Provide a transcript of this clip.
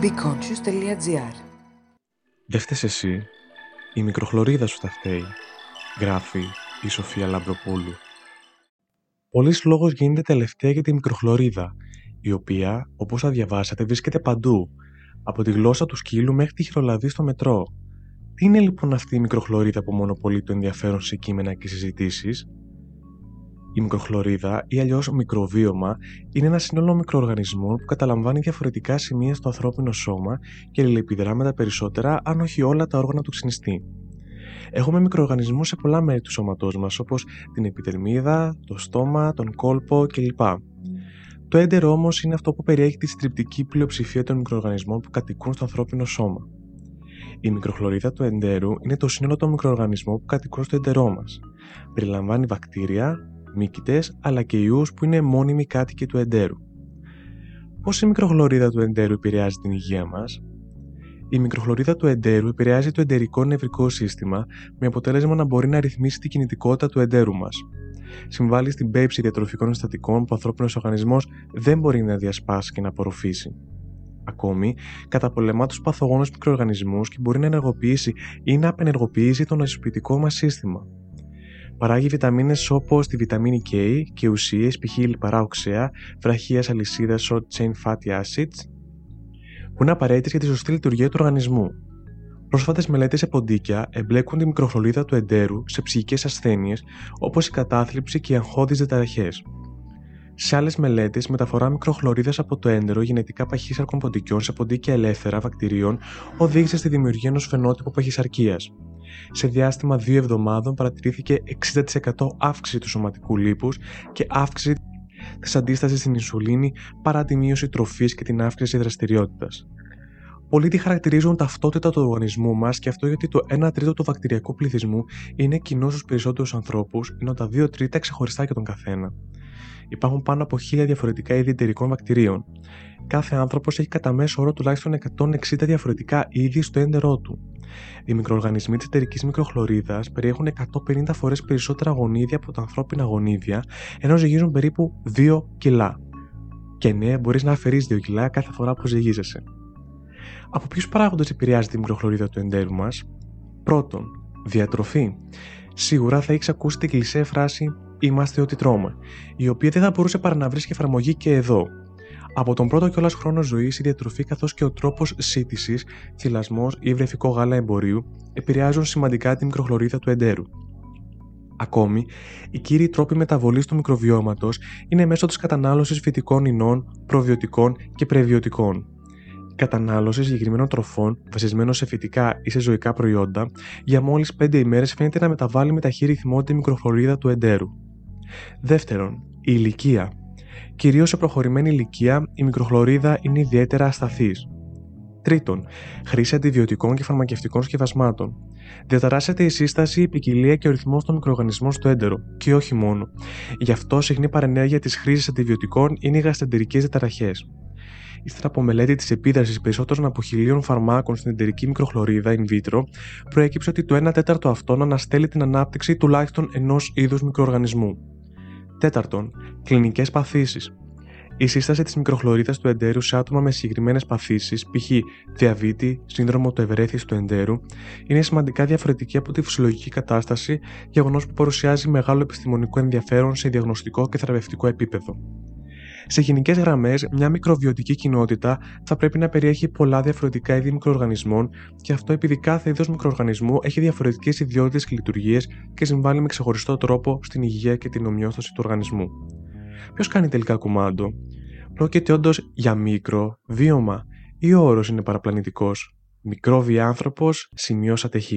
beconscious.gr Δεν φταίς εσύ, η μικροχλωρίδα σου θα φταίει, γράφει η Σοφία Λαμπροπούλου. Πολλή λόγος γίνεται τελευταία για τη μικροχλωρίδα, η οποία, όπως θα διαβάσατε, βρίσκεται παντού, από τη γλώσσα του σκύλου μέχρι τη χειρολαδή στο μετρό. Τι είναι λοιπόν αυτή η μικροχλωρίδα που μονοπολεί το ενδιαφέρον σε κείμενα και συζητήσεις; Η μικροχλωρίδα ή αλλιώς μικροβίωμα είναι ένα σύνολο μικροοργανισμών που καταλαμβάνει διαφορετικά σημεία στο ανθρώπινο σώμα και αλληλεπιδρά με τα περισσότερα, αν όχι όλα, τα όργανα του ξυνιστή. Έχουμε μικροοργανισμούς σε πολλά μέρη του σώματός μας, όπως την επιδερμίδα, το στόμα, τον κόλπο κλπ. Το έντερο όμως είναι αυτό που περιέχει τη στριπτική πλειοψηφία των μικροοργανισμών που κατοικούν στο ανθρώπινο σώμα. Η μικροχλωρίδα του εντέρου είναι το σύνολο των μικροοργανισμών που κατοικούν στο εντερό μας. Περιλαμβάνει βακτήρια, μύκητε αλλά και ιούς που είναι μόνιμοι κάτοικοι του εντέρου. Πώς η μικροχλωρίδα του εντέρου επηρεάζει την υγεία μας, η μικροχλωρίδα του εντέρου επηρεάζει το εντερικό νευρικό σύστημα με αποτέλεσμα να μπορεί να ρυθμίσει την κινητικότητα του εντέρου μας. Συμβάλλει στην πέψη διατροφικών συστατικών που ο ανθρώπινος οργανισμός δεν μπορεί να διασπάσει και να απορροφήσει. Ακόμη, καταπολεμά τους παθογόνους μικροοργανισμούς και μπορεί να ενεργοποιήσει ή να απενεργοποιήσει το νοσοποιητικό μας σύστημα. Παράγει βιταμίνες όπως τη βιταμίνη K και ουσίες π.χ. λιπαρά οξέα, βραχίας αλυσίδα short chain fatty acids, που είναι απαραίτητες για τη σωστή λειτουργία του οργανισμού. Πρόσφατες μελέτες σε ποντίκια εμπλέκουν τη μικροχλωρίδα του εντέρου σε ψυχικές ασθένειες όπως η κατάθλιψη και οι αγχώδεις διαταραχές. Σε άλλες μελέτες, η μεταφορά μικροχλωρίδας από το έντερο γενετικά παχύσαρκων ποντικιών σε ποντίκια ελεύθερα βακτηρίων οδήγησε στη δημιουργία ενός φαινότυπου παχυσαρκίας. Σε διάστημα δύο εβδομάδων παρατηρήθηκε 60% αύξηση του σωματικού λίπους και αύξηση της αντίστασης στην ινσουλίνη παρά τη μείωση τροφής και την αύξηση δραστηριότητας. Πολλοί τη χαρακτηρίζουν ταυτότητα του οργανισμού μας και αυτό γιατί το 1 τρίτο του βακτηριακού πληθυσμού είναι κοινός στους περισσότερους ανθρώπους, ενώ τα 2 τρίτα ξεχωριστά για τον καθένα. Υπάρχουν πάνω από 1000 διαφορετικά είδη εταιρικών βακτηρίων. Κάθε άνθρωπος έχει κατά μέσο όρο τουλάχιστον 160 διαφορετικά είδη στο έντερό του. Οι μικροοργανισμοί της εταιρικής μικροχλωρίδας περιέχουν 150 φορές περισσότερα γονίδια από τα ανθρώπινα γονίδια, ενώ ζυγίζουν περίπου 2 κιλά. Και ναι, μπορείς να αφαιρείς 2 κιλά κάθε φορά που ζυγίζεσαι. Από ποιους παράγοντες επηρεάζεται η μικροχλωρίδα του εντέρου μας, Πρώτον, διατροφή. Σίγουρα θα έχεις ακούσει την κλεισέ φράση Είμαστε ό,τι τρώμε, η οποία δεν θα μπορούσε παρά να βρίσκει εφαρμογή και εδώ. Από τον πρώτο κιόλας χρόνο ζωής, η διατροφή καθώς και ο τρόπος σύντησης, θυλασμός ή βρεφικό γάλα εμπορίου επηρεάζουν σημαντικά τη μικροχλωρίδα του εντέρου. Ακόμη, οι κύριοι τρόποι μεταβολής του μικροβιώματος είναι μέσω της κατανάλωσης φυτικών ινών, προβιωτικών και πρεβιωτικών. Η κατανάλωση συγκεκριμένων τροφών, βασισμένων σε φυτικά ή σε ζωικά προϊόντα, για μόλις 5 ημέρες φαίνεται να μεταβάλει με ταχύ ρυθμό τη μικροχλωρίδα του εντέρου. Δεύτερον, η ηλικία. Κυρίως σε προχωρημένη ηλικία, η μικροχλωρίδα είναι ιδιαίτερα ασταθής. Τρίτον, χρήση αντιβιωτικών και φαρμακευτικών σκευασμάτων. Διαταράσσεται η σύσταση, η ποικιλία και ο ρυθμός των μικροοργανισμών στο έντερο, και όχι μόνο. Γι' αυτό συχνή παρενέργεια της χρήσης αντιβιωτικών είναι οι γαστεντερικές διαταραχές. Ύστερα από μελέτη της επίδρασης περισσότερων από χιλίων φαρμάκων στην εντερική μικροχλωρίδα in vitro, προέκυψε ότι το 1 τέταρτο αυτών αναστέλει την ανάπτυξη τουλάχιστον ενός είδους μικροοργανισμού. Τέταρτον, κλινικές παθήσεις. Η σύσταση της μικροχλωρίδας του εντέρου σε άτομα με συγκεκριμένες παθήσεις, π.χ. διαβήτη, σύνδρομο του ευρέθη του εντέρου, είναι σημαντικά διαφορετική από τη φυσιολογική κατάσταση, γεγονός που παρουσιάζει μεγάλο επιστημονικό ενδιαφέρον σε διαγνωστικό και θεραπευτικό επίπεδο. Σε γενικές γραμμές, μια μικροβιωτική κοινότητα θα πρέπει να περιέχει πολλά διαφορετικά είδη μικροοργανισμών και αυτό επειδή κάθε είδος μικροοργανισμού έχει διαφορετικές ιδιότητες και λειτουργίες και συμβάλλει με ξεχωριστό τρόπο στην υγεία και την ομοιόσταση του οργανισμού. Ποιος κάνει τελικά κουμάντο, Πρόκειται όντως για μικρό βίωμα ή ο όρος είναι παραπλανητικός. Μικρόβια άνθρωπος σημειώσατε χ.